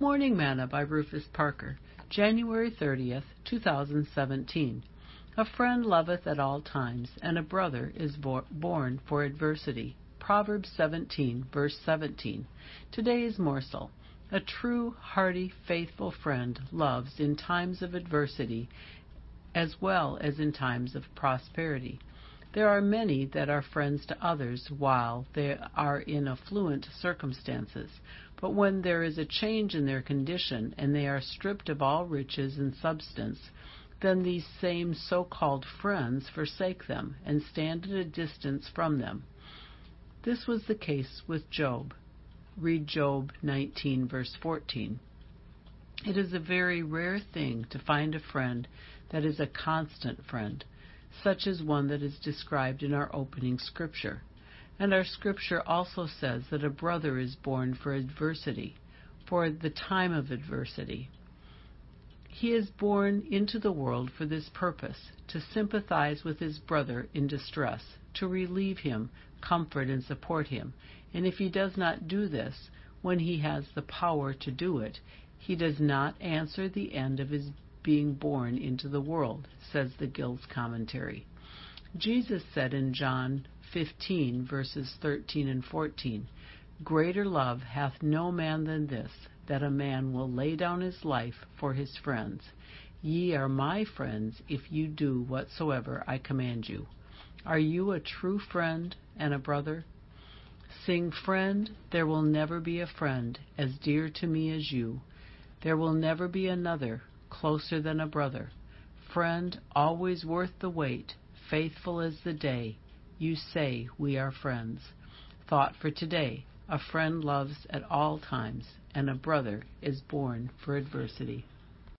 Morning Manna by Rufus Parker, January 30th, 2017. A friend loveth at all times, and a brother is born for adversity. Proverbs 17, verse 17. Today's morsel. A true, hearty, faithful friend loves in times of adversity as well as in times of prosperity. There are many that are friends to others while they are in affluent circumstances, but when there is a change in their condition and they are stripped of all riches and substance, then these same so called friends forsake them and stand at a distance from them. This was the case with Job. Read Job 19, verse 14. It is a very rare thing to find a friend that is a constant friend such as one that is described in our opening scripture. And our scripture also says that a brother is born for adversity, for the time of adversity. He is born into the world for this purpose, to sympathize with his brother in distress, to relieve him, comfort, and support him. And if he does not do this, when he has the power to do it, he does not answer the end of his being born into the world, says the Gill's commentary. Jesus said in John 15, verses 13 and 14, Greater love hath no man than this, that a man will lay down his life for his friends. Ye are my friends if you do whatsoever I command you. Are you a true friend and a brother? Sing, Friend, there will never be a friend as dear to me as you. There will never be another closer than a brother. Friend, always worth the wait, faithful as the day, you say we are friends. Thought for today a friend loves at all times, and a brother is born for adversity.